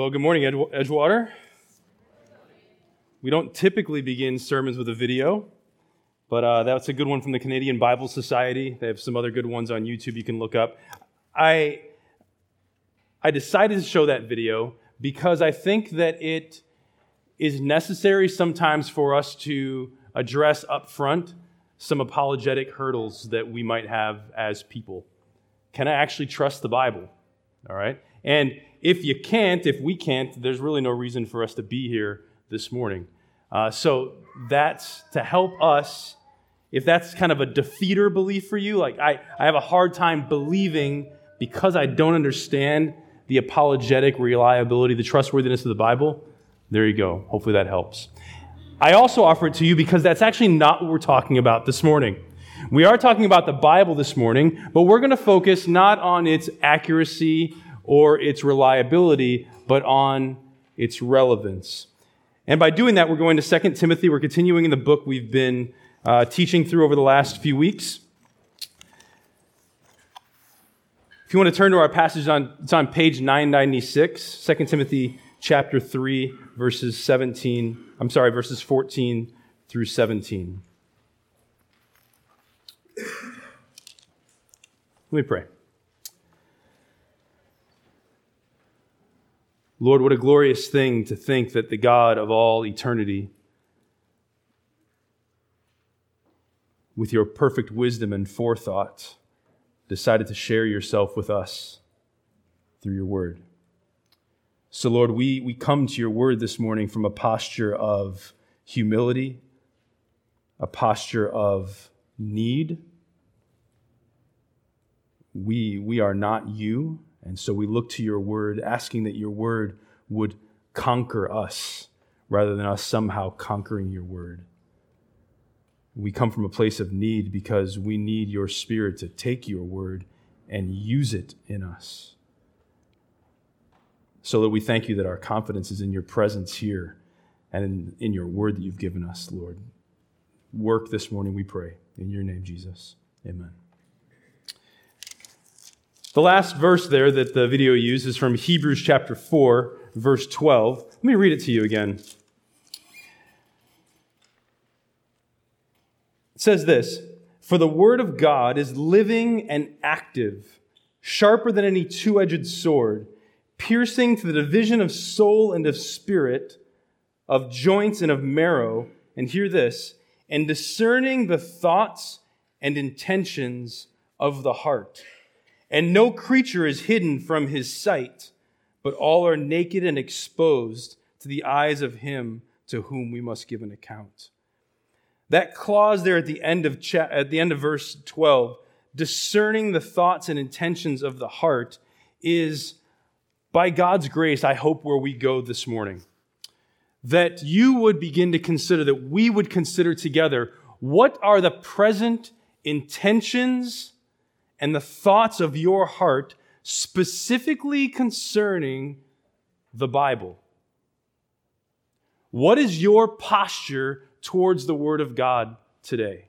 Well, good morning, Ed- Edgewater. We don't typically begin sermons with a video, but uh, that's a good one from the Canadian Bible Society. They have some other good ones on YouTube you can look up. I, I decided to show that video because I think that it is necessary sometimes for us to address up front some apologetic hurdles that we might have as people. Can I actually trust the Bible? All right? And if you can't, if we can't, there's really no reason for us to be here this morning. Uh, so that's to help us. If that's kind of a defeater belief for you, like I, I have a hard time believing because I don't understand the apologetic reliability, the trustworthiness of the Bible, there you go. Hopefully that helps. I also offer it to you because that's actually not what we're talking about this morning. We are talking about the Bible this morning, but we're going to focus not on its accuracy or its reliability, but on its relevance. And by doing that, we're going to 2 Timothy. We're continuing in the book we've been uh, teaching through over the last few weeks. If you want to turn to our passage on, it's on page 996, 2 Timothy chapter 3, verses 17, I'm sorry, verses 14 through 17. Let me pray. Lord, what a glorious thing to think that the God of all eternity, with your perfect wisdom and forethought, decided to share yourself with us through your word. So, Lord, we, we come to your word this morning from a posture of humility, a posture of need. We, we are not you. And so we look to your word, asking that your word would conquer us rather than us somehow conquering your word. We come from a place of need because we need your spirit to take your word and use it in us. So that we thank you that our confidence is in your presence here and in, in your word that you've given us, Lord. Work this morning, we pray. In your name, Jesus. Amen. The last verse there that the video used is from Hebrews chapter 4, verse 12. Let me read it to you again. It says this For the word of God is living and active, sharper than any two edged sword, piercing to the division of soul and of spirit, of joints and of marrow. And hear this and discerning the thoughts and intentions of the heart. And no creature is hidden from his sight, but all are naked and exposed to the eyes of him to whom we must give an account. That clause there at the end of cha- at the end of verse 12, discerning the thoughts and intentions of the heart is by God's grace, I hope where we go this morning. That you would begin to consider that we would consider together what are the present intentions and the thoughts of your heart specifically concerning the Bible? What is your posture towards the Word of God today?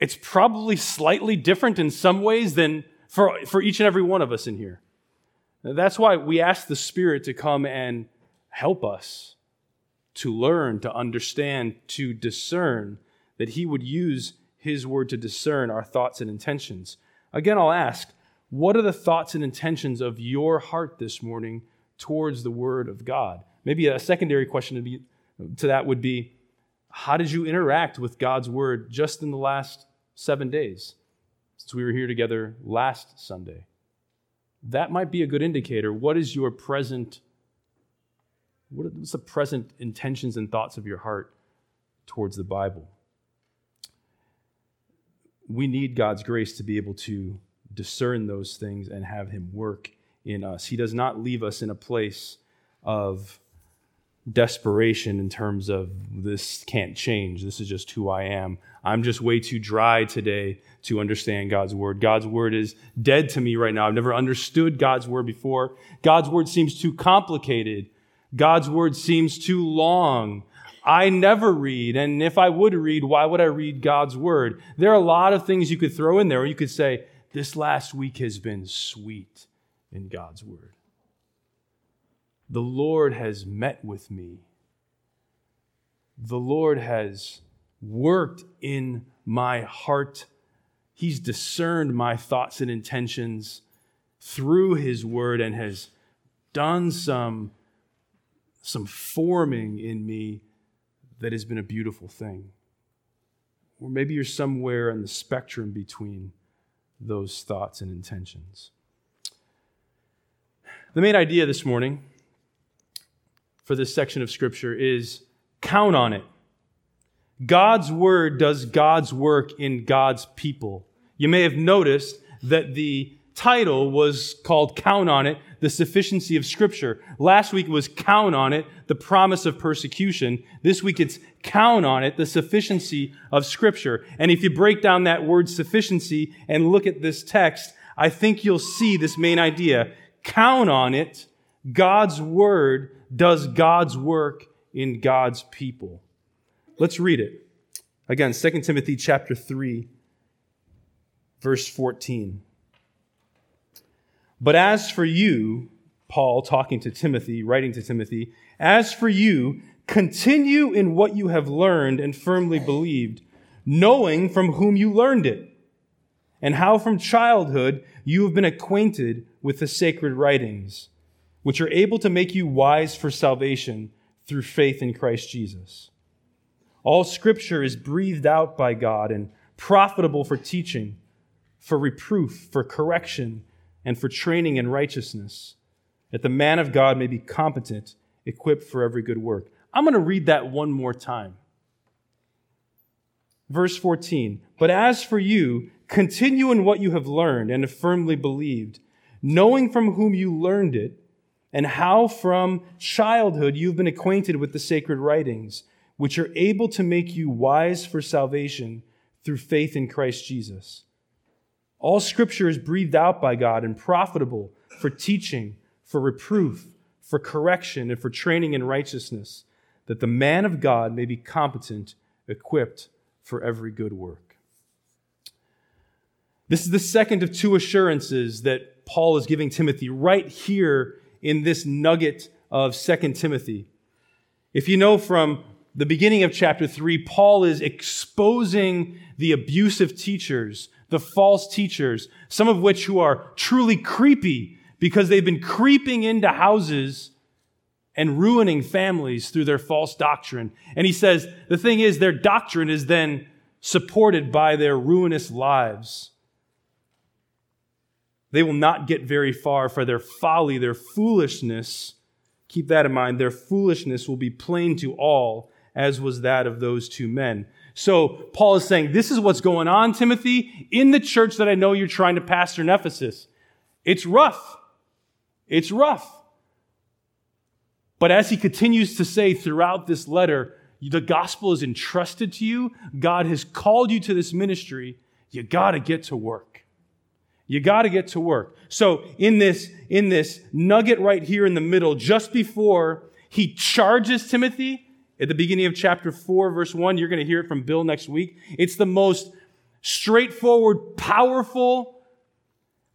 It's probably slightly different in some ways than for, for each and every one of us in here. That's why we ask the Spirit to come and help us to learn, to understand, to discern, that He would use his word to discern our thoughts and intentions. Again, I'll ask, what are the thoughts and intentions of your heart this morning towards the word of God? Maybe a secondary question to, that would be, how did you interact with God's word just in the last seven days since we were here together last Sunday? That might be a good indicator. What is your present, what's the present intentions and thoughts of your heart towards the Bible? We need God's grace to be able to discern those things and have Him work in us. He does not leave us in a place of desperation in terms of this can't change. This is just who I am. I'm just way too dry today to understand God's word. God's word is dead to me right now. I've never understood God's word before. God's word seems too complicated. God's word seems too long. I never read, and if I would read, why would I read God's word? There are a lot of things you could throw in there, you could say, This last week has been sweet in God's word. The Lord has met with me. The Lord has worked in my heart. He's discerned my thoughts and intentions through His word and has done some, some forming in me that has been a beautiful thing. Or maybe you're somewhere on the spectrum between those thoughts and intentions. The main idea this morning for this section of Scripture is count on it. God's word does God's work in God's people. You may have noticed that the title was called Count on It, the sufficiency of Scripture. Last week was Count on It, the promise of persecution. This week it's Count on It, the sufficiency of Scripture. And if you break down that word sufficiency and look at this text, I think you'll see this main idea. Count on it. God's Word does God's work in God's people. Let's read it. Again, 2 Timothy chapter 3, verse 14. But as for you, Paul talking to Timothy, writing to Timothy, as for you, continue in what you have learned and firmly believed, knowing from whom you learned it, and how from childhood you have been acquainted with the sacred writings, which are able to make you wise for salvation through faith in Christ Jesus. All scripture is breathed out by God and profitable for teaching, for reproof, for correction, and for training in righteousness, that the man of God may be competent, equipped for every good work. I'm going to read that one more time. Verse 14 But as for you, continue in what you have learned and have firmly believed, knowing from whom you learned it, and how from childhood you've been acquainted with the sacred writings, which are able to make you wise for salvation through faith in Christ Jesus. All scripture is breathed out by God and profitable for teaching, for reproof, for correction, and for training in righteousness, that the man of God may be competent, equipped for every good work. This is the second of two assurances that Paul is giving Timothy right here in this nugget of Second Timothy. If you know from the beginning of chapter 3, Paul is exposing the abusive teachers the false teachers, some of which who are truly creepy because they've been creeping into houses and ruining families through their false doctrine. And he says the thing is, their doctrine is then supported by their ruinous lives. They will not get very far for their folly, their foolishness. Keep that in mind. Their foolishness will be plain to all, as was that of those two men. So Paul is saying, this is what's going on, Timothy, in the church that I know you're trying to pastor in Ephesus. It's rough. It's rough. But as he continues to say throughout this letter, the gospel is entrusted to you. God has called you to this ministry. You got to get to work. You got to get to work. So in this, in this nugget right here in the middle, just before he charges Timothy, at the beginning of chapter 4, verse 1, you're going to hear it from Bill next week. It's the most straightforward, powerful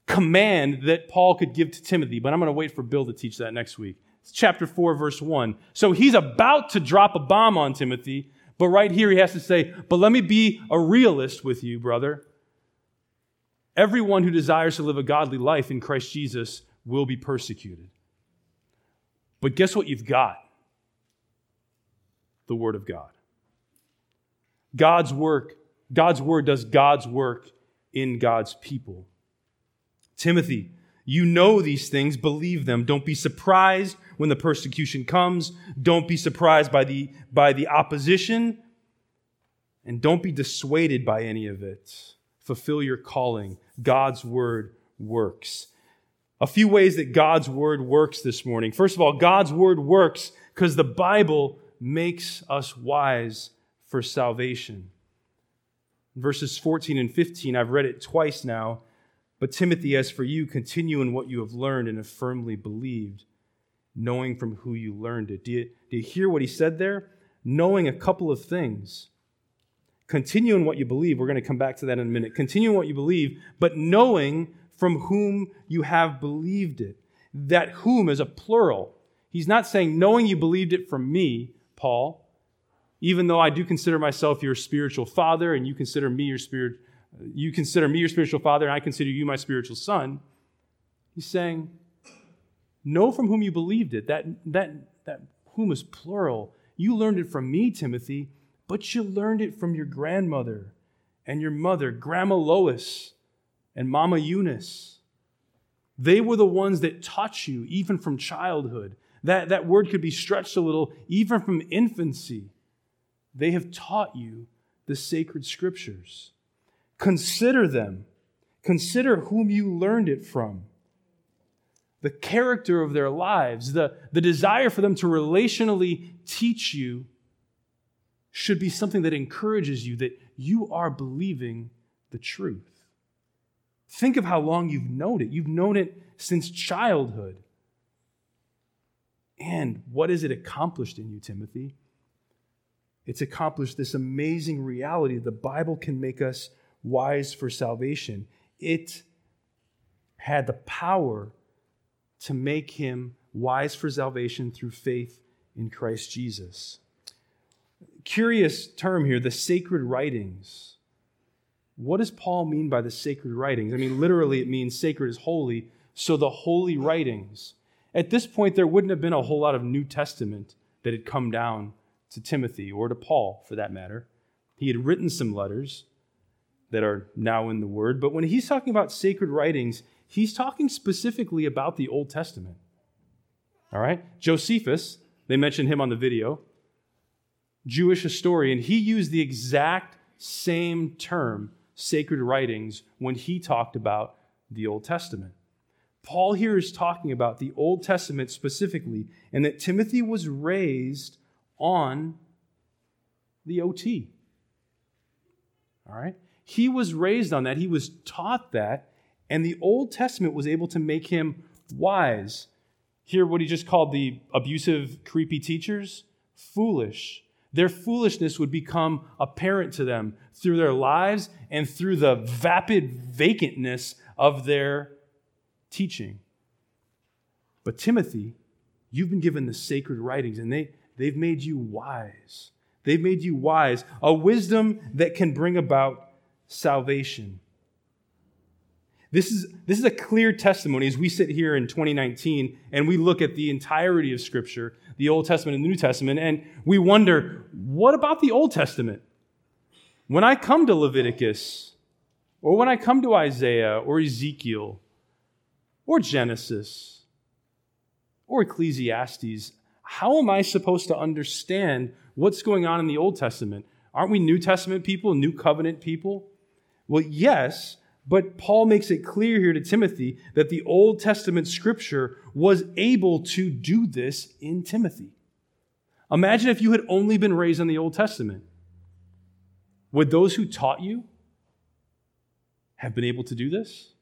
command that Paul could give to Timothy, but I'm going to wait for Bill to teach that next week. It's chapter 4, verse 1. So he's about to drop a bomb on Timothy, but right here he has to say, But let me be a realist with you, brother. Everyone who desires to live a godly life in Christ Jesus will be persecuted. But guess what you've got? The Word of God. God's work, God's Word does God's work in God's people. Timothy, you know these things, believe them. Don't be surprised when the persecution comes. Don't be surprised by the, by the opposition. And don't be dissuaded by any of it. Fulfill your calling. God's word works. A few ways that God's word works this morning. First of all, God's word works because the Bible makes us wise for salvation. Verses 14 and 15, I've read it twice now. But Timothy, as for you, continue in what you have learned and have firmly believed, knowing from who you learned it. Do you, do you hear what he said there? Knowing a couple of things. Continue in what you believe. We're going to come back to that in a minute. Continue in what you believe, but knowing from whom you have believed it. That whom is a plural. He's not saying, knowing you believed it from me, Paul, even though I do consider myself your spiritual father and you consider me your spirit, you consider me your spiritual father and I consider you my spiritual son. He's saying, know from whom you believed it. That, that, that whom is plural. You learned it from me, Timothy, but you learned it from your grandmother and your mother, Grandma Lois and Mama Eunice. They were the ones that taught you, even from childhood. That, that word could be stretched a little, even from infancy. They have taught you the sacred scriptures. Consider them. Consider whom you learned it from. The character of their lives, the, the desire for them to relationally teach you should be something that encourages you that you are believing the truth. Think of how long you've known it. You've known it since childhood. And what is it accomplished in you, Timothy? It's accomplished this amazing reality the Bible can make us wise for salvation. It had the power to make him wise for salvation through faith in Christ Jesus. Curious term here, the sacred writings. What does Paul mean by the sacred writings? I mean, literally, it means sacred is holy. So the holy writings. At this point, there wouldn't have been a whole lot of New Testament that had come down to Timothy or to Paul, for that matter. He had written some letters that are now in the Word, but when he's talking about sacred writings, he's talking specifically about the Old Testament. All right? Josephus, they mentioned him on the video, Jewish historian, he used the exact same term, sacred writings, when he talked about the Old Testament. Paul here is talking about the Old Testament specifically, and that Timothy was raised on the OT. All right? He was raised on that, he was taught that, and the Old Testament was able to make him wise. Here, what he just called the abusive, creepy teachers, foolish. Their foolishness would become apparent to them through their lives and through the vapid vacantness of their teaching. But Timothy, you've been given the sacred writings, and they, they've made you wise. They've made you wise, a wisdom that can bring about salvation. This is, this is a clear testimony as we sit here in 2019 and we look at the entirety of Scripture, the Old Testament and the New Testament, and we wonder, what about the Old Testament? When I come to Leviticus, or when I come to Isaiah or Ezekiel, or Genesis or Ecclesiastes, how am I supposed to understand what's going on in the Old Testament? Aren't we New Testament people, New Covenant people? Well, yes, but Paul makes it clear here to Timothy that the Old Testament scripture was able to do this in Timothy. Imagine if you had only been raised in the Old Testament. Would those who taught you have been able to do this?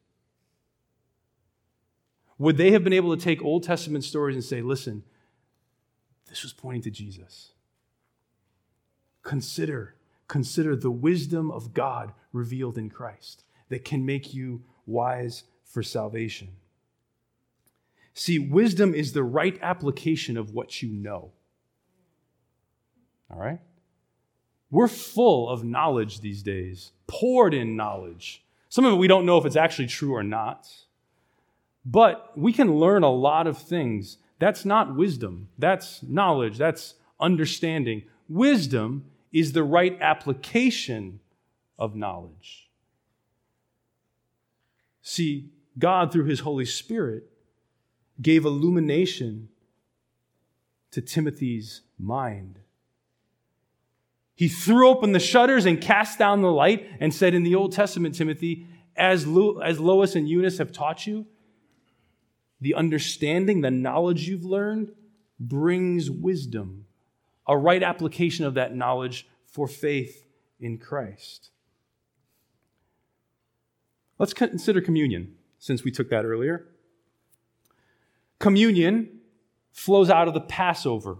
Would they have been able to take Old Testament stories and say, listen, this was pointing to Jesus? Consider, consider the wisdom of God revealed in Christ that can make you wise for salvation. See, wisdom is the right application of what you know. All right? We're full of knowledge these days, poured in knowledge. Some of it we don't know if it's actually true or not. But we can learn a lot of things. That's not wisdom, that's knowledge, that's understanding. Wisdom is the right application of knowledge. See, God, through his Holy Spirit, gave illumination to Timothy's mind. He threw open the shutters and cast down the light and said in the Old Testament, Timothy, as, as Lois and Eunice have taught you, the understanding, the knowledge you've learned brings wisdom, a right application of that knowledge for faith in Christ. Let's consider communion, since we took that earlier. Communion flows out of the Passover.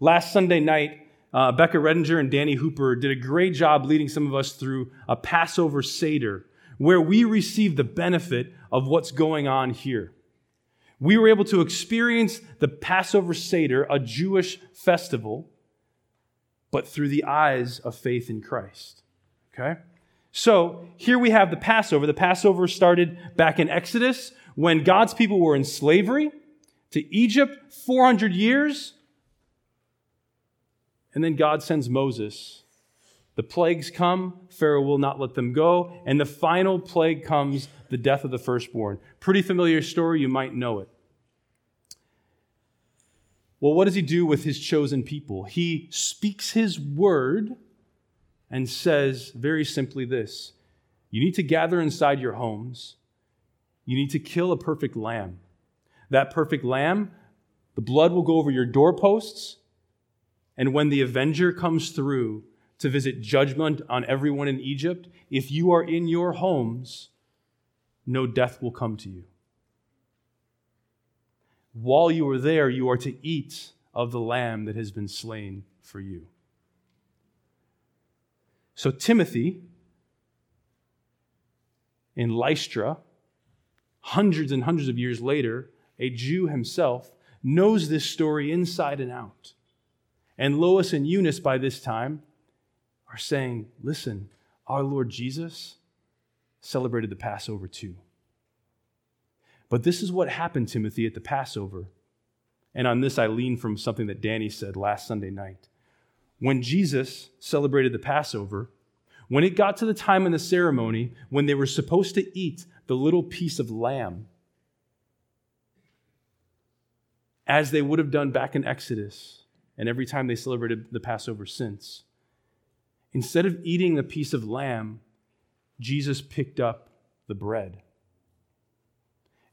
Last Sunday night, uh, Becca Redinger and Danny Hooper did a great job leading some of us through a Passover Seder where we receive the benefit of what's going on here. We were able to experience the Passover Seder, a Jewish festival, but through the eyes of faith in Christ. Okay? So here we have the Passover. The Passover started back in Exodus when God's people were in slavery to Egypt 400 years. And then God sends Moses. The plagues come, Pharaoh will not let them go, and the final plague comes the death of the firstborn. Pretty familiar story, you might know it. Well, what does he do with his chosen people? He speaks his word and says very simply this You need to gather inside your homes, you need to kill a perfect lamb. That perfect lamb, the blood will go over your doorposts, and when the avenger comes through to visit judgment on everyone in Egypt, if you are in your homes, no death will come to you. While you are there, you are to eat of the lamb that has been slain for you. So, Timothy in Lystra, hundreds and hundreds of years later, a Jew himself, knows this story inside and out. And Lois and Eunice, by this time, are saying, Listen, our Lord Jesus celebrated the Passover too. But this is what happened, Timothy, at the Passover. And on this, I lean from something that Danny said last Sunday night. When Jesus celebrated the Passover, when it got to the time in the ceremony when they were supposed to eat the little piece of lamb, as they would have done back in Exodus and every time they celebrated the Passover since, instead of eating the piece of lamb, Jesus picked up the bread.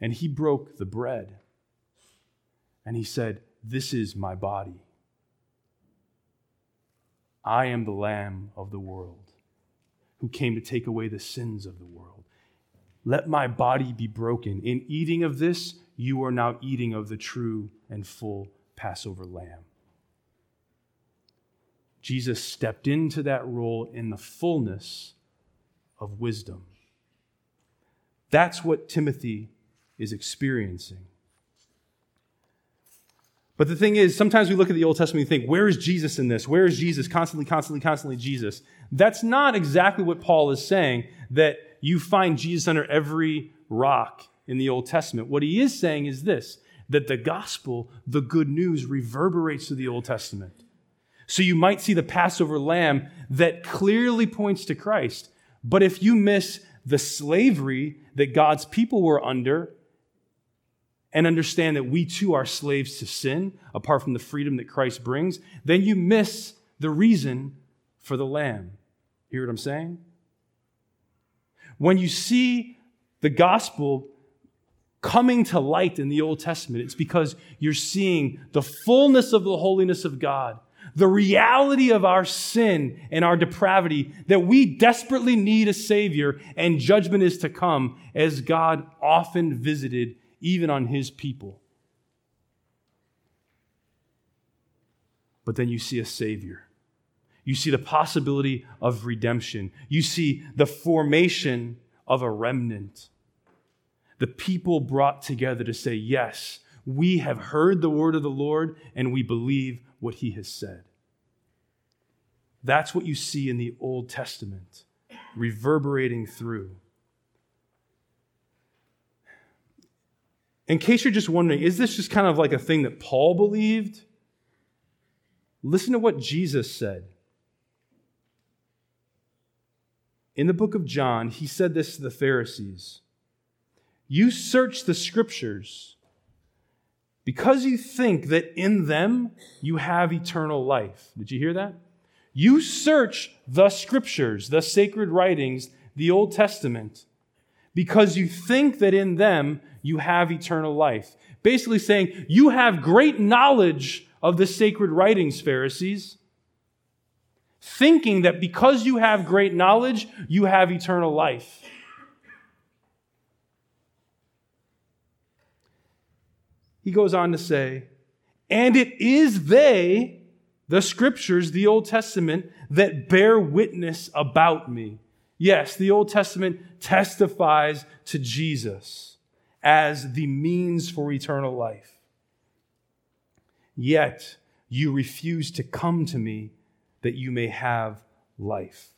And he broke the bread. And he said, This is my body. I am the Lamb of the world who came to take away the sins of the world. Let my body be broken. In eating of this, you are now eating of the true and full Passover lamb. Jesus stepped into that role in the fullness of wisdom. That's what Timothy is experiencing. But the thing is, sometimes we look at the Old Testament and think, where is Jesus in this? Where is Jesus? Constantly, constantly, constantly Jesus. That's not exactly what Paul is saying, that you find Jesus under every rock in the Old Testament. What he is saying is this that the gospel, the good news, reverberates through the Old Testament. So you might see the Passover lamb that clearly points to Christ. But if you miss the slavery that God's people were under, and understand that we too are slaves to sin, apart from the freedom that Christ brings, then you miss the reason for the lamb. Hear what I'm saying? When you see the gospel coming to light in the Old Testament, it's because you're seeing the fullness of the holiness of God, the reality of our sin and our depravity, that we desperately need a Savior, and judgment is to come, as God often visited even on his people. But then you see a Savior. You see the possibility of redemption. You see the formation of a remnant. The people brought together to say, Yes, we have heard the word of the Lord and we believe what he has said. That's what you see in the Old Testament, reverberating through. In case you're just wondering, is this just kind of like a thing that Paul believed? Listen to what Jesus said. In the book of John, he said this to the Pharisees You search the scriptures because you think that in them you have eternal life. Did you hear that? You search the scriptures, the sacred writings, the Old Testament, because you think that in them you have eternal life. Basically saying, you have great knowledge of the sacred writings, Pharisees, thinking that because you have great knowledge, you have eternal life. He goes on to say, and it is they, the scriptures, the Old Testament, that bear witness about me. Yes, the Old Testament testifies to Jesus as the means for eternal life. Yet you refuse to come to me that you may have life.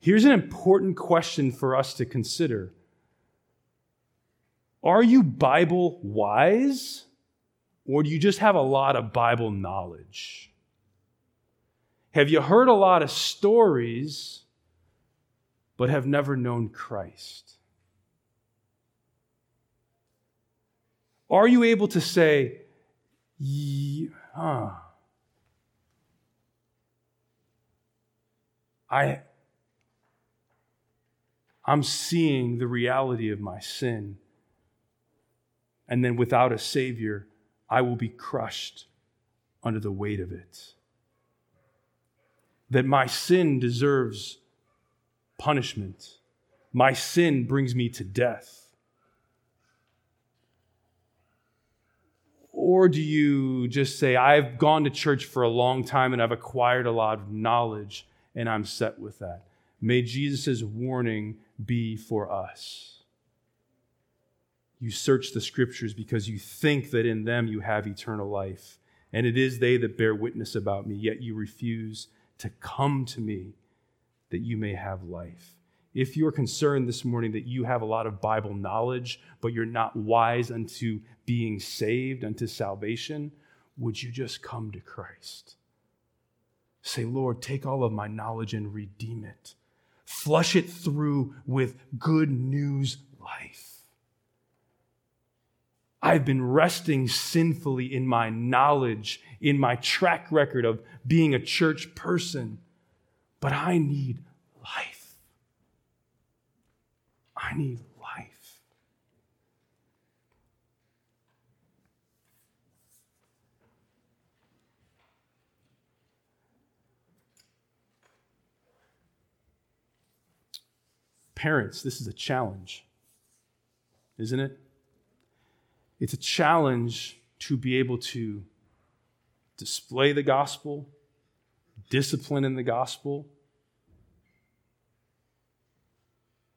Here's an important question for us to consider Are you Bible wise, or do you just have a lot of Bible knowledge? Have you heard a lot of stories? but have never known Christ? Are you able to say, huh, I, I'm seeing the reality of my sin, and then without a Savior, I will be crushed under the weight of it. That my sin deserves punishment. My sin brings me to death. Or do you just say, I've gone to church for a long time and I've acquired a lot of knowledge and I'm set with that? May Jesus' warning be for us. You search the scriptures because you think that in them you have eternal life, and it is they that bear witness about me, yet you refuse to come to me that you may have life. If you're concerned this morning that you have a lot of Bible knowledge, but you're not wise unto being saved, unto salvation, would you just come to Christ? Say, Lord, take all of my knowledge and redeem it. Flush it through with good news life. I've been resting sinfully in my knowledge, in my track record of being a church person but I need life. I need life. Parents, this is a challenge, isn't it? It's a challenge to be able to display the gospel discipline in the gospel,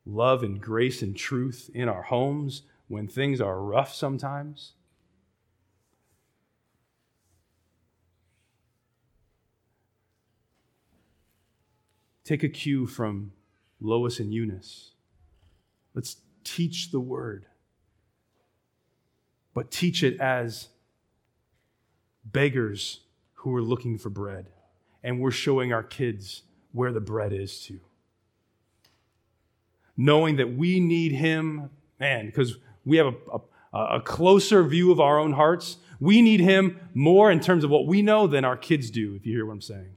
love and grace and truth in our homes when things are rough sometimes. Take a cue from Lois and Eunice. Let's teach the word, but teach it as beggars who are looking for bread and we're showing our kids where the bread is too. Knowing that we need Him, man, because we have a, a, a, closer view of our own hearts. We need Him more in terms of what we know than our kids do, if you hear what I'm saying.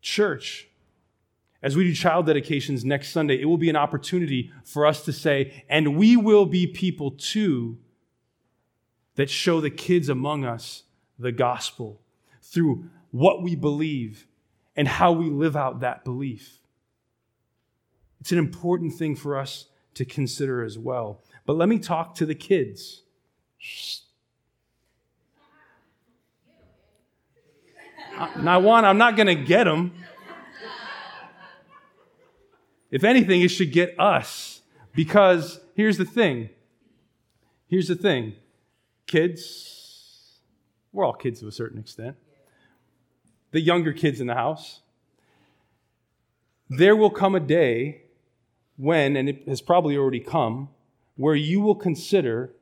Church, as we do child dedications next Sunday, it will be an opportunity for us to say, and we will be people too that show the kids among us the gospel through what we believe and how we live out that belief. It's an important thing for us to consider as well. But let me talk to the kids. Uh, now, one, I'm not going to get them. If anything, it should get us. Because here's the thing. Here's the thing. Kids, we're all kids to a certain extent. The younger kids in the house. There will come a day when, and it has probably already come, where you will consider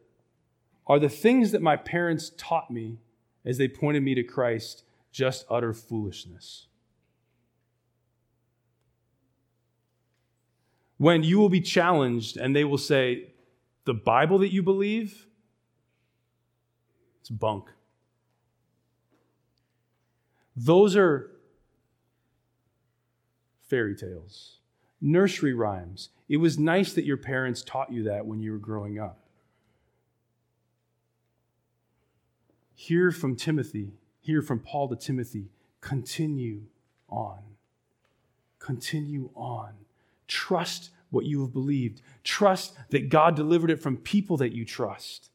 are the things that my parents taught me as they pointed me to Christ just utter foolishness? When you will be challenged and they will say, the Bible that you believe, it's bunk. Those are fairy tales, nursery rhymes. It was nice that your parents taught you that when you were growing up. Hear from Timothy, hear from Paul to Timothy, continue on. Continue on. Trust what you have believed. Trust that God delivered it from people that you trust.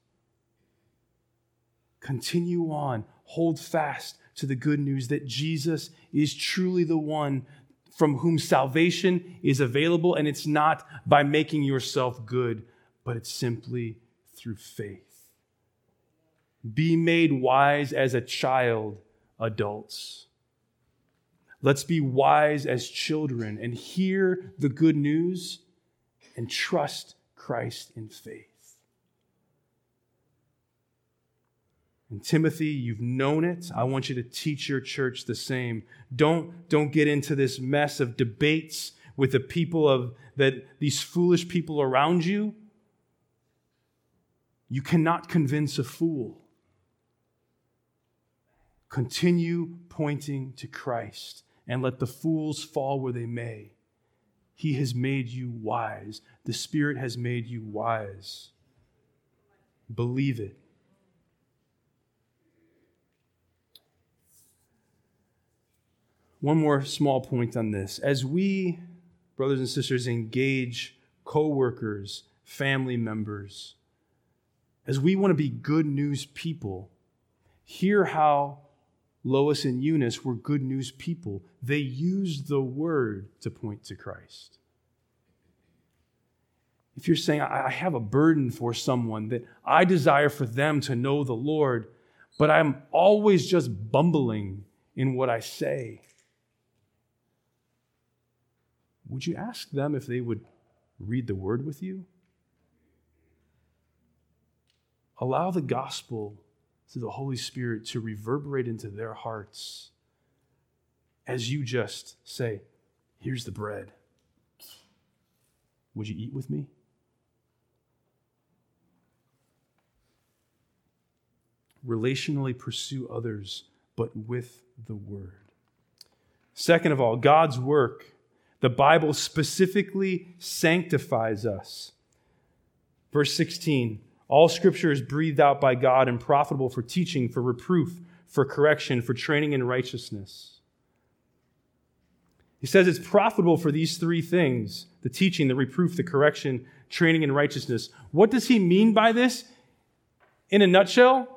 Continue on. Hold fast to the good news that Jesus is truly the one from whom salvation is available, and it's not by making yourself good, but it's simply through faith. Be made wise as a child, adults. Let's be wise as children and hear the good news and trust Christ in faith. And Timothy, you've known it. I want you to teach your church the same. Don't, don't get into this mess of debates with the people of that these foolish people around you. You cannot convince a fool. Continue pointing to Christ and let the fools fall where they may. He has made you wise. The Spirit has made you wise. Believe it. One more small point on this. As we, brothers and sisters, engage co-workers, family members, as we want to be good news people, hear how Lois and Eunice were good news people. They used the word to point to Christ. If you're saying, I have a burden for someone that I desire for them to know the Lord, but I'm always just bumbling in what I say, would you ask them if they would read the word with you? Allow the gospel through the Holy Spirit to reverberate into their hearts as you just say, Here's the bread. Would you eat with me? Relationally pursue others, but with the word. Second of all, God's work the Bible specifically sanctifies us. Verse 16 All scripture is breathed out by God and profitable for teaching, for reproof, for correction, for training in righteousness. He says it's profitable for these three things the teaching, the reproof, the correction, training in righteousness. What does he mean by this? In a nutshell,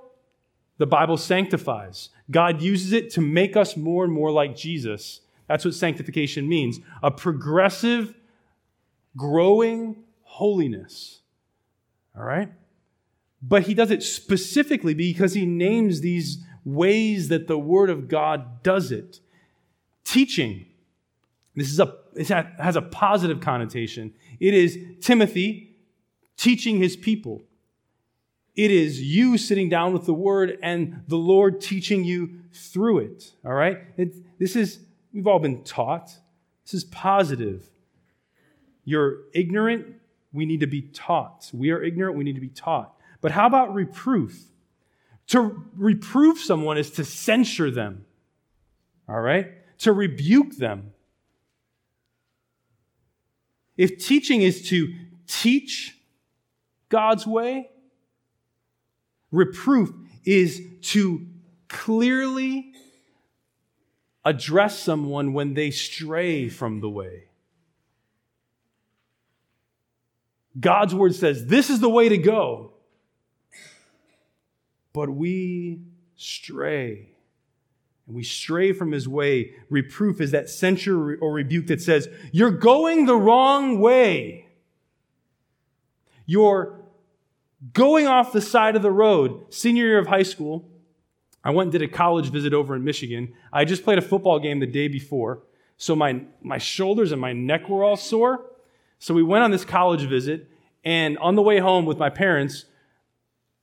the Bible sanctifies. God uses it to make us more and more like Jesus that's what sanctification means a progressive, growing holiness. All right? But he does it specifically because he names these ways that the Word of God does it. Teaching. This is a, it has a positive connotation. It is Timothy teaching his people. It is you sitting down with the Word and the Lord teaching you through it. All right? It, this is We've all been taught. This is positive. You're ignorant, we need to be taught. We are ignorant, we need to be taught. But how about reproof? To reprove someone is to censure them, all right? To rebuke them. If teaching is to teach God's way, reproof is to clearly address someone when they stray from the way. God's word says this is the way to go. But we stray. And we stray from his way. Reproof is that censure or rebuke that says, You're going the wrong way. You're going off the side of the road. Senior year of high school, I went and did a college visit over in Michigan. I just played a football game the day before, so my, my shoulders and my neck were all sore. So we went on this college visit, and on the way home with my parents,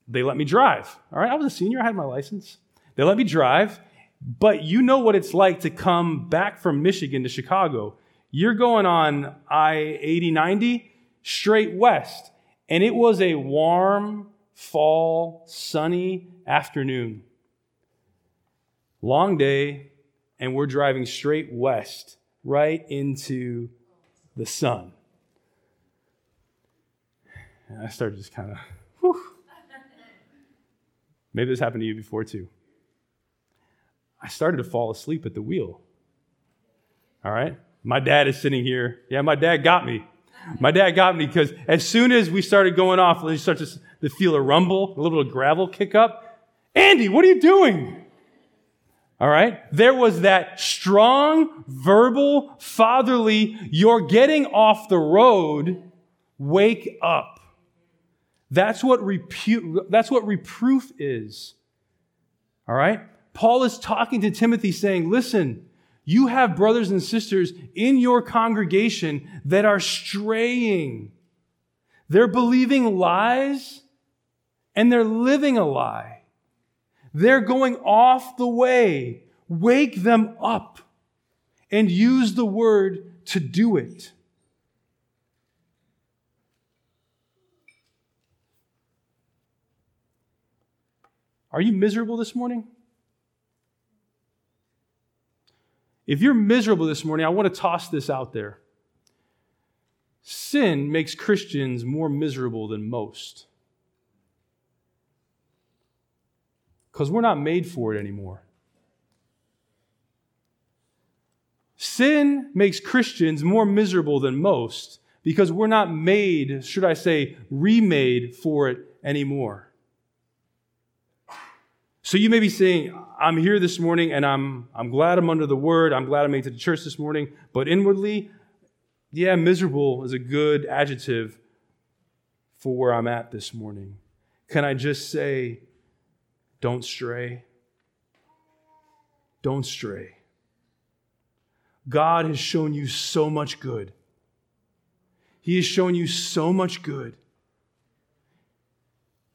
they let me drive. All right, I was a senior, I had my license. They let me drive, but you know what it's like to come back from Michigan to Chicago. You're going on I 80 90 straight west, and it was a warm, fall, sunny afternoon. Long day, and we're driving straight west, right into the sun. And I started just kind of, whew. Maybe this happened to you before too. I started to fall asleep at the wheel. All right? My dad is sitting here. Yeah, my dad got me. My dad got me because as soon as we started going off, you start to, to feel a rumble, a little gravel kick up. Andy, what are you doing? All right? There was that strong, verbal, fatherly, you're getting off the road, wake up. That's what, repu- that's what reproof is. All right? Paul is talking to Timothy saying, listen, you have brothers and sisters in your congregation that are straying. They're believing lies and they're living a lie. They're going off the way. Wake them up and use the word to do it. Are you miserable this morning? If you're miserable this morning, I want to toss this out there. Sin makes Christians more miserable than most. Because we're not made for it anymore. Sin makes Christians more miserable than most because we're not made, should I say, remade for it anymore. So you may be saying, I'm here this morning and I'm, I'm glad I'm under the word. I'm glad I made it to the church this morning. But inwardly, yeah, miserable is a good adjective for where I'm at this morning. Can I just say, don't stray? Don't stray. God has shown you so much good. He has shown you so much good.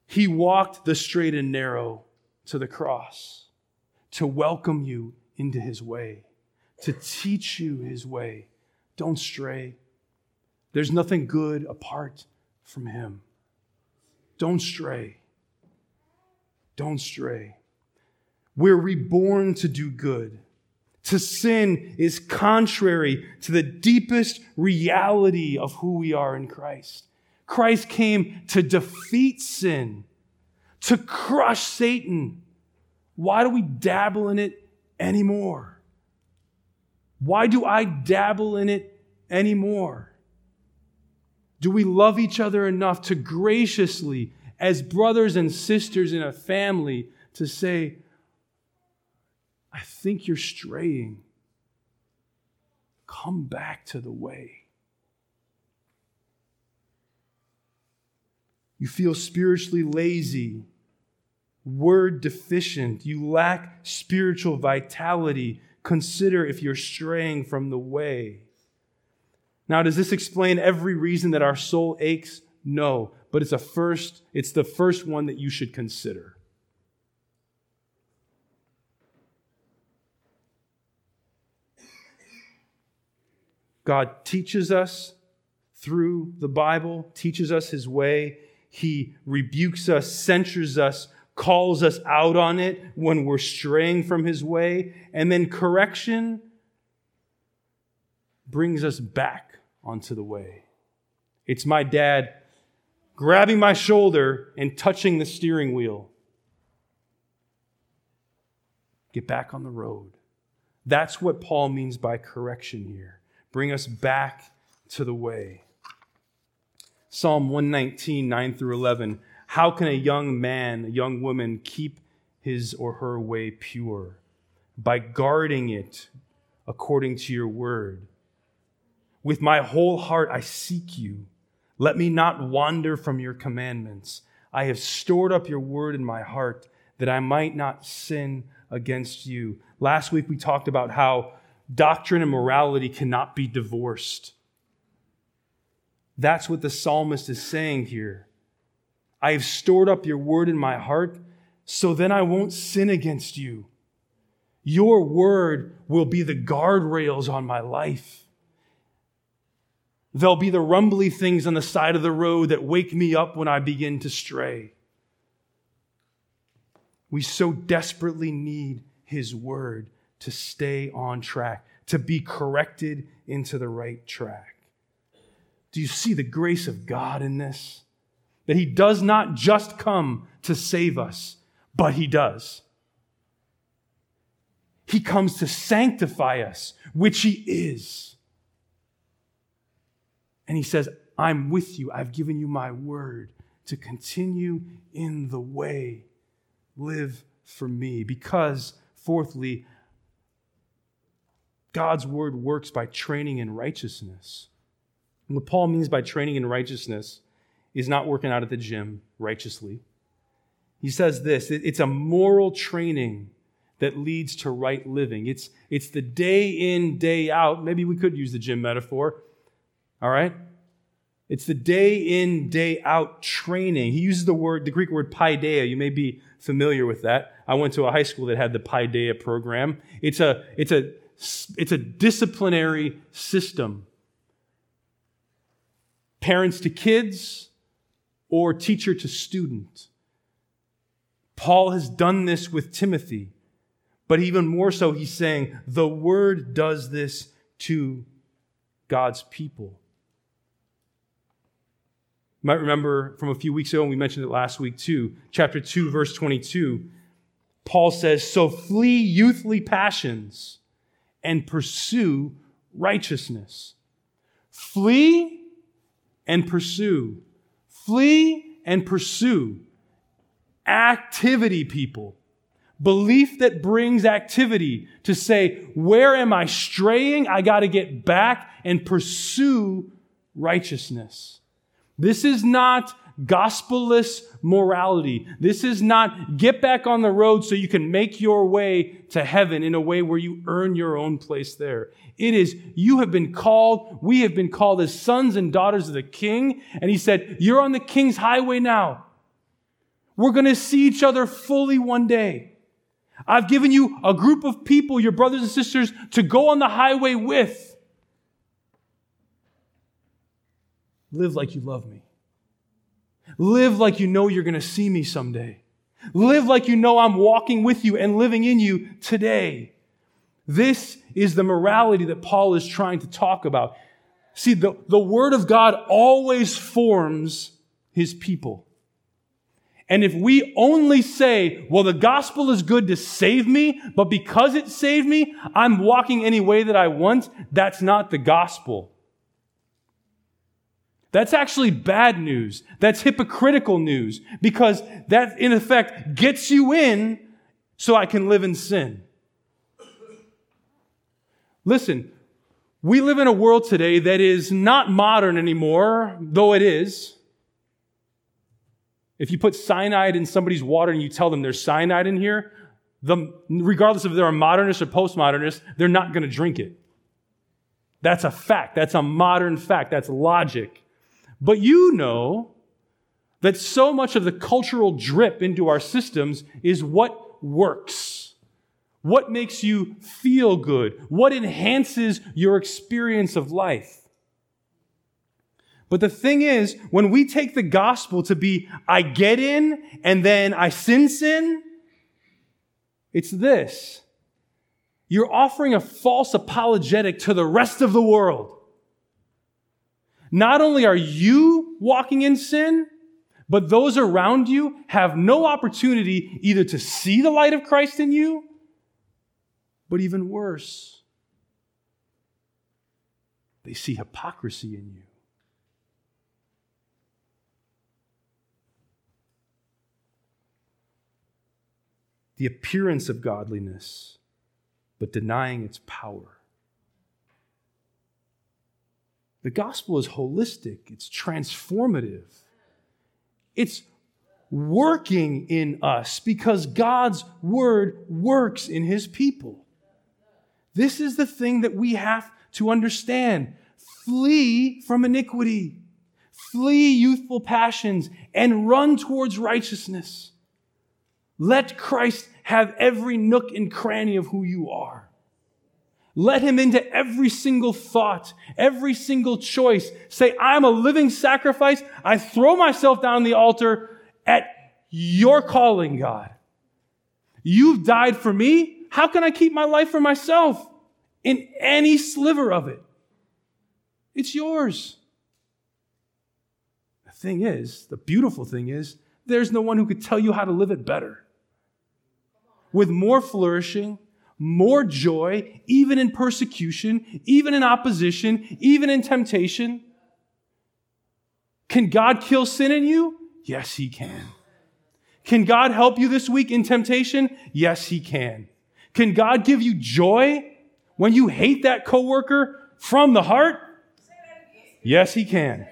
He walked the straight and narrow to the cross to welcome you into his way, to teach you his way. Don't stray. There's nothing good apart from him. Don't stray. Don't stray. We're reborn to do good. To sin is contrary to the deepest reality of who we are in Christ. Christ came to defeat sin to crush Satan. Why do we dabble in it anymore? Why do I dabble in it anymore? Do we love each other enough to graciously, as brothers and sisters in a family, to say, I think you're straying. Come back to the way. You feel spiritually lazy, word deficient. You lack spiritual vitality. Consider if you're straying from the way. Now, does this explain every reason that our soul aches? No, but it's a first, it's the first one that you should consider. God teaches us through the Bible, teaches us his way, he rebukes us, censures us, calls us out on it when we're straying from His way. And then correction brings us back onto the way. It's my dad grabbing my shoulder and touching the steering wheel. Get back on the road. That's what Paul means by correction here. Bring us back to the way. Psalm 119, 9 through 11. How can a young man, a young woman keep his or her way pure? By guarding it according to your word. With my whole heart I seek you. Let me not wander from your commandments. I have stored up your word in my heart that I might not sin against you. Last week we talked about how doctrine and morality cannot be divorced. That's what the psalmist is saying here. I have stored up your word in my heart, so then I won't sin against you. Your word will be the guardrails on my life. There'll be the rumbly things on the side of the road that wake me up when I begin to stray. We so desperately need His word to stay on track, to be corrected into the right track. Do you see the grace of God in this? That He does not just come to save us, but He does. He comes to sanctify us, which He is. And He says, I'm with you. I've given you my word to continue in the way. Live for me. Because Fourthly, God's word works by training in righteousness. And what Paul means by training in righteousness is not working out at the gym righteously. He says this it's a moral training that leads to right living. It's, it's the day in, day out. Maybe we could use the gym metaphor. All right? It's the day in, day out training. He uses the word, the Greek word paideia. You may be familiar with that. I went to a high school that had the paideia program. It's a, it's a, it's a disciplinary system. Parents to kids or teacher to student. Paul has done this with Timothy, but even more so, he's saying the word does this to God's people. You might remember from a few weeks ago, and we mentioned it last week too, chapter 2, verse 22. Paul says, So flee youthly passions and pursue righteousness. Flee and pursue. Flee and pursue. Activity, people. Belief that brings activity to say, Where am I straying? I got to get back and pursue righteousness. This is not gospelless morality. This is not get back on the road so you can make your way to heaven in a way where you earn your own place there. It is, you have been called, we have been called as sons and daughters of the king. And he said, You're on the king's highway now. We're going to see each other fully one day. I've given you a group of people, your brothers and sisters, to go on the highway with. Live like you love me. Live like you know you're going to see me someday. Live like you know I'm walking with you and living in you today. This is the morality that Paul is trying to talk about. See, the, the Word of God always forms His people. And if we only say, well, the gospel is good to save me, but because it saved me, I'm walking any way that I want, that's not the gospel. That's actually bad news. That's hypocritical news because that, in effect, gets you in so I can live in sin. Listen, we live in a world today that is not modern anymore, though it is. If you put cyanide in somebody's water and you tell them there's cyanide in here, the, regardless if they're a modernist or postmodernist, they're not going to drink it. That's a fact. That's a modern fact. That's logic. But you know that so much of the cultural drip into our systems is what works. What makes you feel good? What enhances your experience of life? But the thing is, when we take the gospel to be, I get in and then I sin sin, it's this. You're offering a false apologetic to the rest of the world. Not only are you walking in sin, but those around you have no opportunity either to see the light of Christ in you, but even worse, they see hypocrisy in you. The appearance of godliness, but denying its power. The gospel is holistic, it's transformative, it's working in us because God's word works in his people. This is the thing that we have to understand. Flee from iniquity, flee youthful passions, and run towards righteousness. Let Christ have every nook and cranny of who you are. Let him into every single thought, every single choice. Say, I'm a living sacrifice. I throw myself down the altar at your calling, God. You've died for me. How can I keep my life for myself in any sliver of it? It's yours. The thing is, the beautiful thing is, there's no one who could tell you how to live it better. With more flourishing, more joy, even in persecution, even in opposition, even in temptation. Can God kill sin in you? Yes, He can. Can God help you this week in temptation? Yes, He can. Can God give you joy when you hate that coworker from the heart? Yes, He can.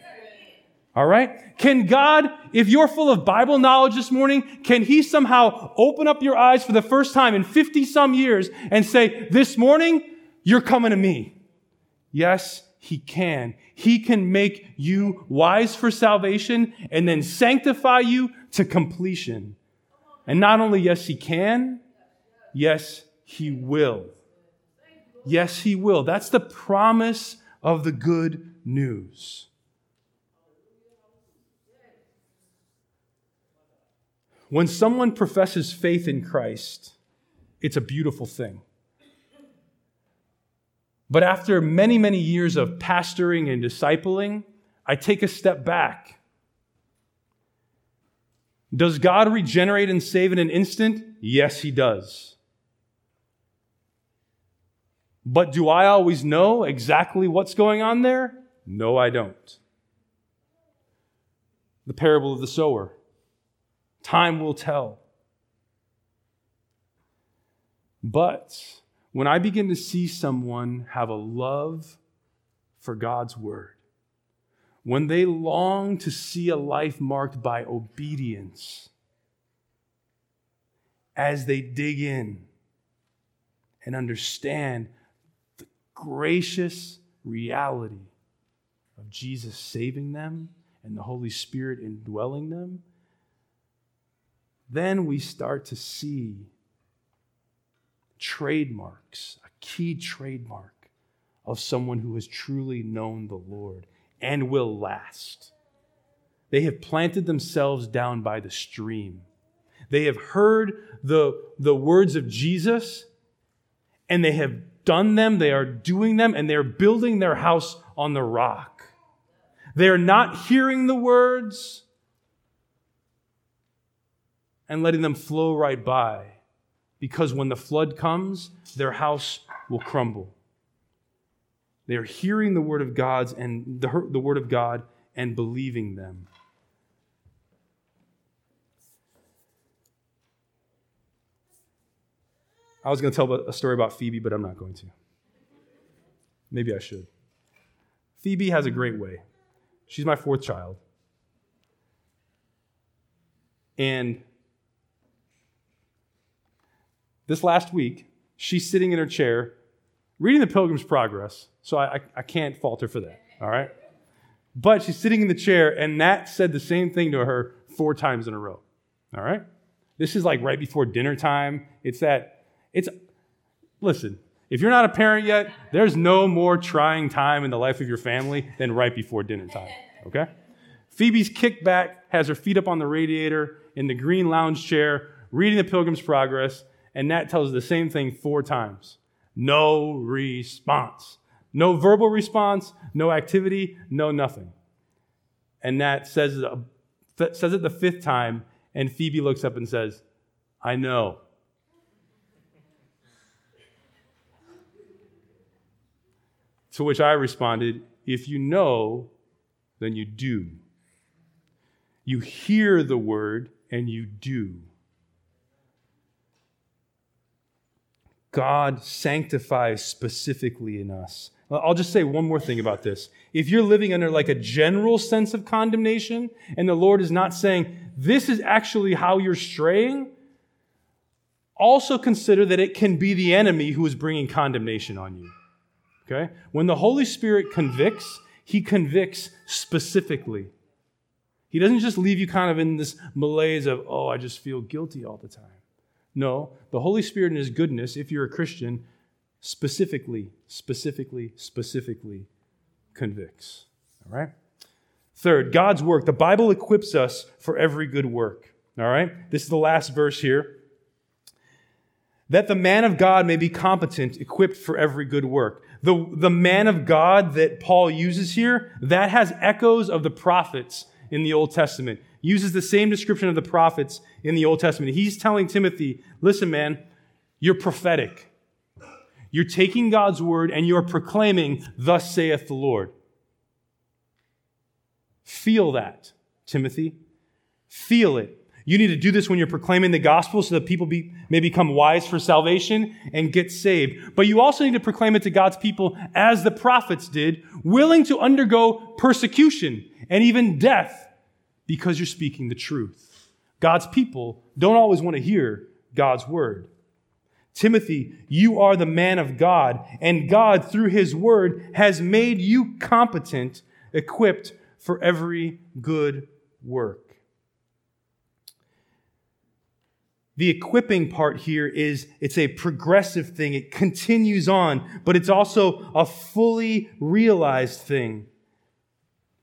All right? Can God, if you're full of Bible knowledge this morning, can He somehow open up your eyes for the first time in 50 some years and say, This morning, you're coming to me? Yes, He can. He can make you wise for salvation and then sanctify you to completion. And not only, yes, He can, yes, He will. Yes, He will. That's the promise of the good news. When someone professes faith in Christ, it's a beautiful thing. But after many, many years of pastoring and discipling, I take a step back. Does God regenerate and save in an instant? Yes, He does. But do I always know exactly what's going on there? No, I don't. The parable of the sower. Time will tell. But when I begin to see someone have a love for God's word, when they long to see a life marked by obedience, as they dig in and understand the gracious reality of Jesus saving them and the Holy Spirit indwelling them, then we start to see trademarks, a key trademark of someone who has truly known the Lord and will last. They have planted themselves down by the stream. They have heard the, the words of Jesus and they have done them, they are doing them, and they're building their house on the rock. They are not hearing the words, and letting them flow right by. Because when the flood comes, their house will crumble. They are hearing the word of God's and the, the word of God and believing them. I was going to tell a story about Phoebe, but I'm not going to. Maybe I should. Phoebe has a great way. She's my fourth child. And this last week, she's sitting in her chair reading the Pilgrim's Progress, so I, I, I can't fault her for that, all right? But she's sitting in the chair, and Nat said the same thing to her four times in a row, all right? This is like right before dinner time. It's that, it's, listen, if you're not a parent yet, there's no more trying time in the life of your family than right before dinner time, okay? Phoebe's kicked back, has her feet up on the radiator in the green lounge chair, reading the Pilgrim's Progress, and Nat tells the same thing four times. No response. No verbal response, no activity, no nothing. And Nat says it, uh, says it the fifth time, and Phoebe looks up and says, I know. To which I responded, If you know, then you do. You hear the word and you do. God sanctifies specifically in us. I'll just say one more thing about this. If you're living under like a general sense of condemnation and the Lord is not saying, this is actually how you're straying, also consider that it can be the enemy who is bringing condemnation on you. Okay? When the Holy Spirit convicts, he convicts specifically. He doesn't just leave you kind of in this malaise of, oh, I just feel guilty all the time. No, the Holy Spirit in His goodness, if you're a Christian, specifically, specifically, specifically convicts. All right? Third, God's work. The Bible equips us for every good work. All right? This is the last verse here. That the man of God may be competent, equipped for every good work. The, the man of God that Paul uses here, that has echoes of the prophets in the Old Testament uses the same description of the prophets in the Old Testament. He's telling Timothy, listen, man, you're prophetic. You're taking God's word and you're proclaiming, Thus saith the Lord. Feel that, Timothy. Feel it. You need to do this when you're proclaiming the gospel so that people be, may become wise for salvation and get saved. But you also need to proclaim it to God's people as the prophets did, willing to undergo persecution and even death because you're speaking the truth. God's people don't always want to hear God's word. Timothy, you are the man of God, and God, through his word, has made you competent, equipped for every good work. The equipping part here is it's a progressive thing. It continues on, but it's also a fully realized thing.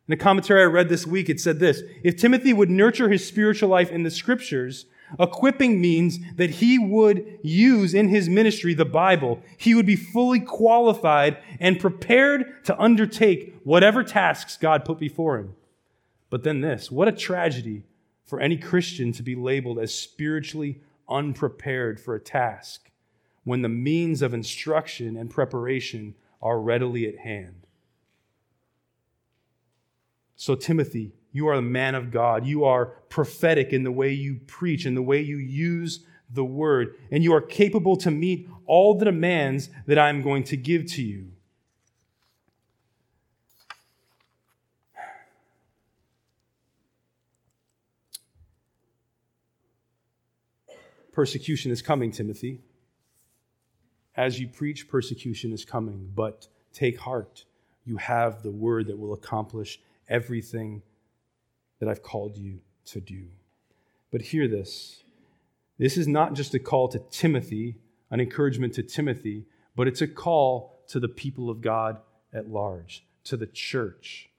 In a commentary I read this week, it said this If Timothy would nurture his spiritual life in the scriptures, equipping means that he would use in his ministry the Bible. He would be fully qualified and prepared to undertake whatever tasks God put before him. But then this what a tragedy for any Christian to be labeled as spiritually unprepared for a task when the means of instruction and preparation are readily at hand. So, Timothy, you are a man of God. You are prophetic in the way you preach and the way you use the word, and you are capable to meet all the demands that I'm going to give to you. Persecution is coming, Timothy. As you preach, persecution is coming, but take heart. You have the word that will accomplish everything that I've called you to do. But hear this this is not just a call to Timothy, an encouragement to Timothy, but it's a call to the people of God at large, to the church.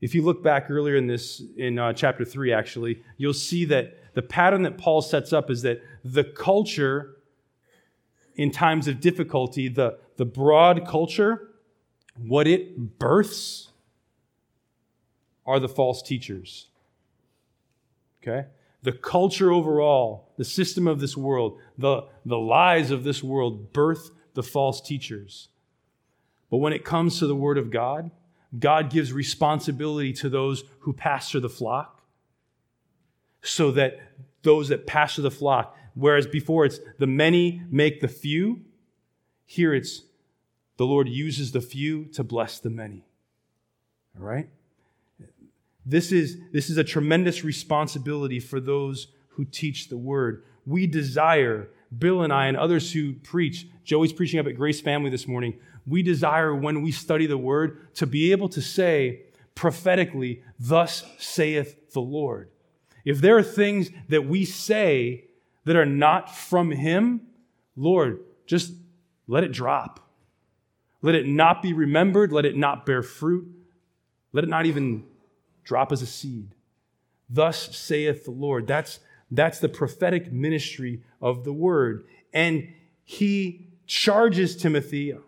If you look back earlier in this, in uh, chapter 3, actually, you'll see that the pattern that Paul sets up is that the culture in times of difficulty, the, the broad culture, what it births are the false teachers. Okay? The culture overall, the system of this world, the, the lies of this world birth the false teachers. But when it comes to the Word of God, God gives responsibility to those who pastor the flock so that those that pastor the flock, whereas before it's the many make the few, here it's the Lord uses the few to bless the many. All right? This is, this is a tremendous responsibility for those who teach the word. We desire, Bill and I and others who preach, Joey's preaching up at Grace Family this morning, we desire when we study the word to be able to say prophetically, Thus saith the Lord. If there are things that we say that are not from Him, Lord, just let it drop. Let it not be remembered. Let it not bear fruit. Let it not even drop as a seed. Thus saith the Lord. That's, that's the prophetic ministry of the word. And he charges Timothy, I'll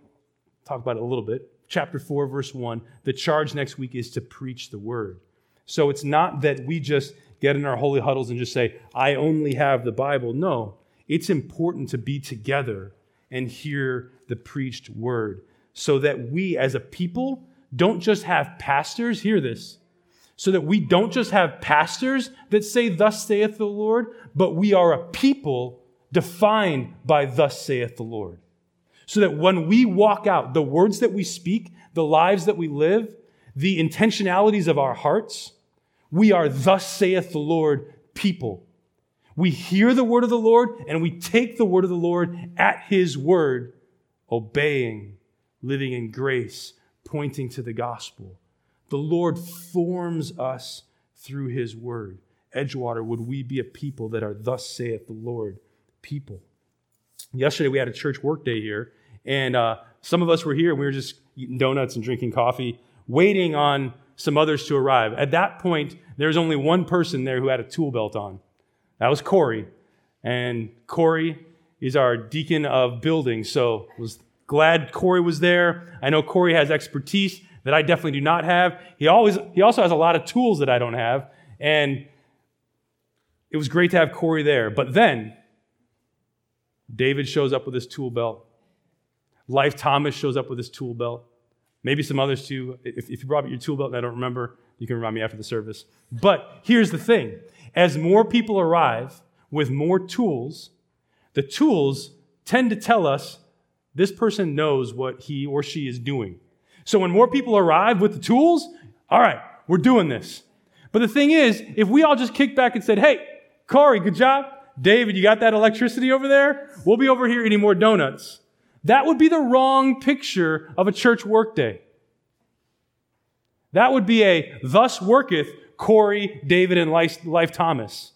talk about it a little bit, chapter 4, verse 1. The charge next week is to preach the word. So it's not that we just get in our holy huddles and just say, I only have the Bible. No, it's important to be together and hear the preached word so that we as a people don't just have pastors, hear this, so that we don't just have pastors that say, Thus saith the Lord, but we are a people defined by Thus saith the Lord. So that when we walk out, the words that we speak, the lives that we live, the intentionalities of our hearts, we are, thus saith the Lord, people. We hear the word of the Lord and we take the word of the Lord at his word, obeying, living in grace, pointing to the gospel. The Lord forms us through his word. Edgewater, would we be a people that are, thus saith the Lord, people? Yesterday we had a church work day here, and uh, some of us were here and we were just eating donuts and drinking coffee, waiting on some others to arrive. At that point, there was only one person there who had a tool belt on. That was Corey. And Corey is our deacon of building, so was glad Corey was there. I know Corey has expertise that I definitely do not have. He always he also has a lot of tools that I don't have. And it was great to have Corey there. But then David shows up with his tool belt. Life Thomas shows up with his tool belt. Maybe some others too. If, if you brought your tool belt and I don't remember, you can remind me after the service. But here's the thing as more people arrive with more tools, the tools tend to tell us this person knows what he or she is doing. So when more people arrive with the tools, all right, we're doing this. But the thing is, if we all just kicked back and said, hey, Corey, good job. David, you got that electricity over there? We'll be over here eating more donuts. That would be the wrong picture of a church workday. That would be a thus worketh Corey, David, and Life, Life Thomas,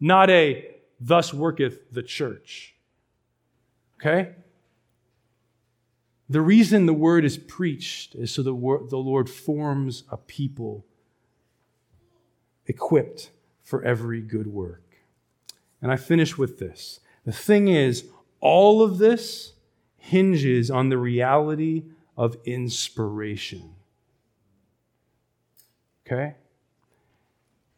not a thus worketh the church. Okay? The reason the word is preached is so the, the Lord forms a people equipped for every good work. And I finish with this. The thing is, all of this hinges on the reality of inspiration. Okay?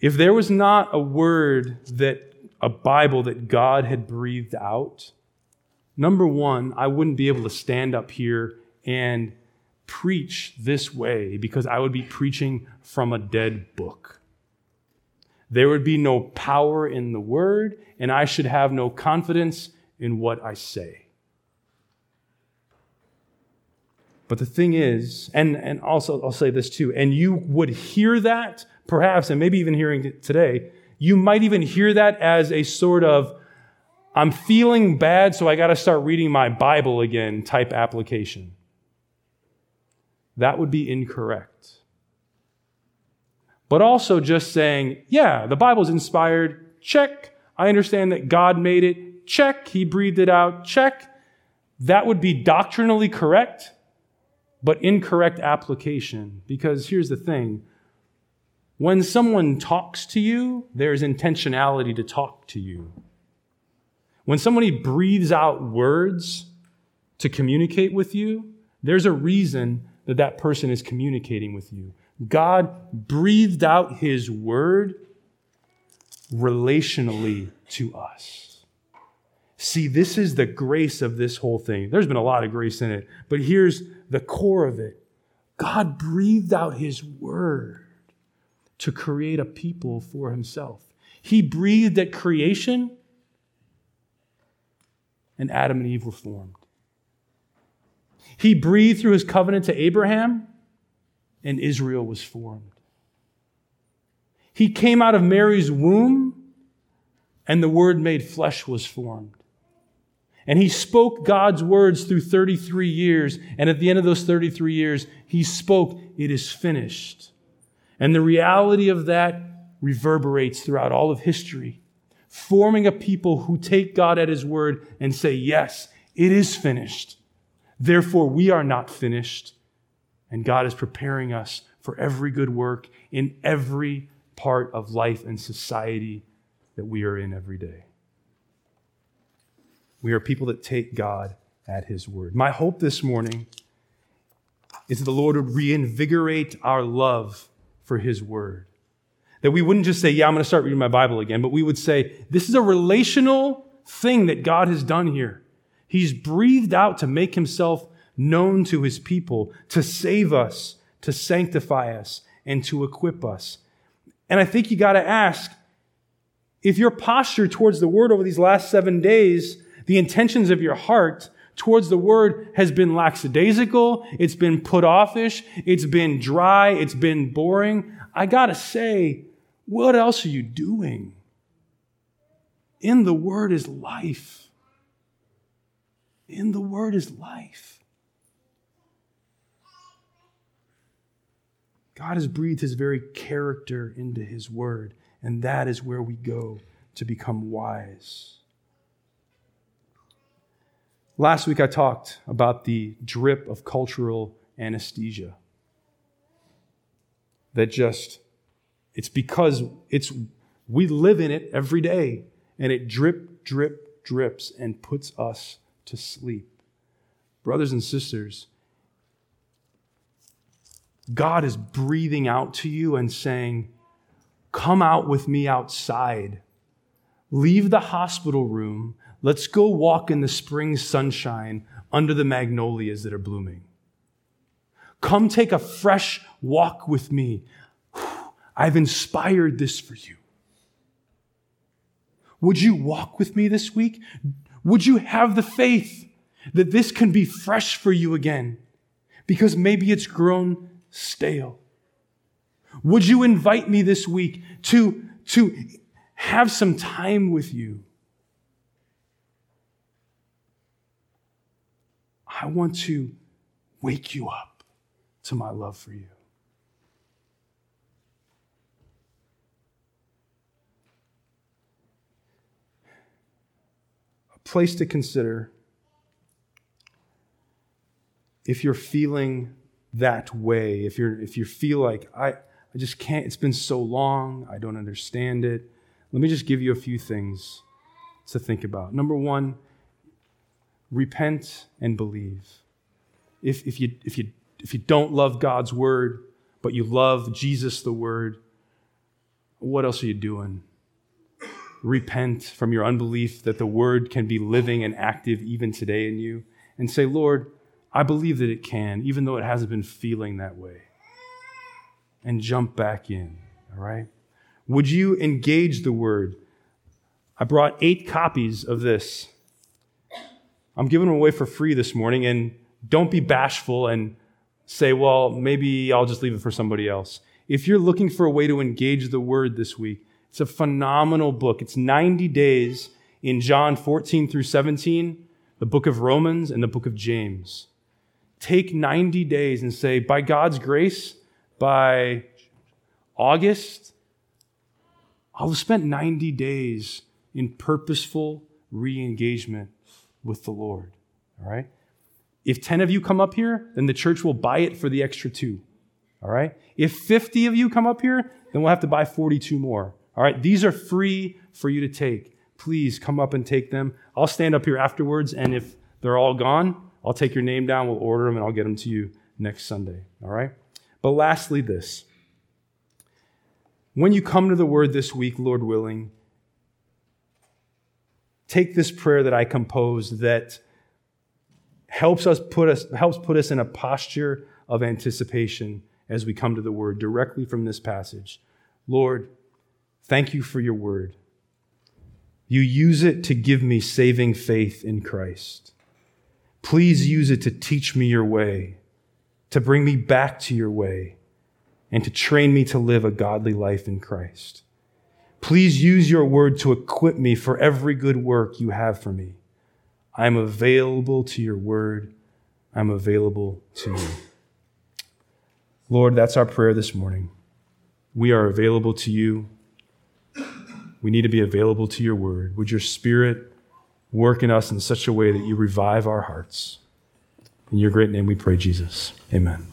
If there was not a word that, a Bible that God had breathed out, number one, I wouldn't be able to stand up here and preach this way because I would be preaching from a dead book. There would be no power in the word, and I should have no confidence in what I say. But the thing is, and, and also I'll say this too, and you would hear that, perhaps, and maybe even hearing it today, you might even hear that as a sort of, I'm feeling bad, so I got to start reading my Bible again type application. That would be incorrect. But also just saying, yeah, the Bible's inspired, check. I understand that God made it, check. He breathed it out, check. That would be doctrinally correct but incorrect application. Because here's the thing when someone talks to you, there's intentionality to talk to you. When somebody breathes out words to communicate with you, there's a reason that that person is communicating with you. God breathed out his word relationally to us. See, this is the grace of this whole thing. There's been a lot of grace in it, but here's the core of it. God breathed out his word to create a people for himself. He breathed at creation, and Adam and Eve were formed. He breathed through his covenant to Abraham, and Israel was formed. He came out of Mary's womb, and the Word made flesh was formed. And he spoke God's words through 33 years. And at the end of those 33 years, he spoke, It is finished. And the reality of that reverberates throughout all of history, forming a people who take God at his word and say, Yes, it is finished. Therefore, we are not finished. And God is preparing us for every good work in every part of life and society that we are in every day. We are people that take God at His word. My hope this morning is that the Lord would reinvigorate our love for His word. That we wouldn't just say, Yeah, I'm going to start reading my Bible again, but we would say, This is a relational thing that God has done here. He's breathed out to make Himself known to His people, to save us, to sanctify us, and to equip us. And I think you got to ask if your posture towards the word over these last seven days the intentions of your heart towards the word has been lackadaisical, it's been put offish, it's been dry, it's been boring. I gotta say, what else are you doing? In the word is life. In the word is life. God has breathed his very character into his word, and that is where we go to become wise. Last week I talked about the drip of cultural anesthesia. That just, it's because it's, we live in it every day and it drip, drip, drips and puts us to sleep. Brothers and sisters, God is breathing out to you and saying, Come out with me outside. Leave the hospital room Let's go walk in the spring sunshine under the magnolias that are blooming. Come take a fresh walk with me. I've inspired this for you. Would you walk with me this week? Would you have the faith that this can be fresh for you again? Because maybe it's grown stale. Would you invite me this week to, to have some time with you? I want to wake you up to my love for you. A place to consider if you're feeling that way, if you're if you feel like I I just can't it's been so long, I don't understand it. Let me just give you a few things to think about. Number 1, repent and believe. If if you if you if you don't love God's word, but you love Jesus the word, what else are you doing? Repent from your unbelief that the word can be living and active even today in you and say, Lord, I believe that it can, even though it hasn't been feeling that way. And jump back in, all right? Would you engage the word? I brought eight copies of this. I'm giving them away for free this morning, and don't be bashful and say, well, maybe I'll just leave it for somebody else. If you're looking for a way to engage the word this week, it's a phenomenal book. It's 90 days in John 14 through 17, the book of Romans, and the book of James take 90 days and say, by God's grace, by August, I'll have spent 90 days in purposeful re engagement with the Lord. All right? If 10 of you come up here, then the church will buy it for the extra two. All right? If 50 of you come up here, then we'll have to buy 42 more. All right? These are free for you to take. Please come up and take them. I'll stand up here afterwards, and if they're all gone, I'll take your name down, we'll order them, and I'll get them to you next Sunday. All right? But lastly, this. When you come to the word this week, Lord willing, take this prayer that I composed that helps us put us helps put us in a posture of anticipation as we come to the word directly from this passage. Lord, thank you for your word. You use it to give me saving faith in Christ. Please use it to teach me your way, to bring me back to your way, and to train me to live a godly life in Christ. Please use your word to equip me for every good work you have for me. I'm available to your word. I'm available to you. Lord, that's our prayer this morning. We are available to you. We need to be available to your word. Would your spirit work in us in such a way that you revive our hearts. In your great name we pray, Jesus. Amen.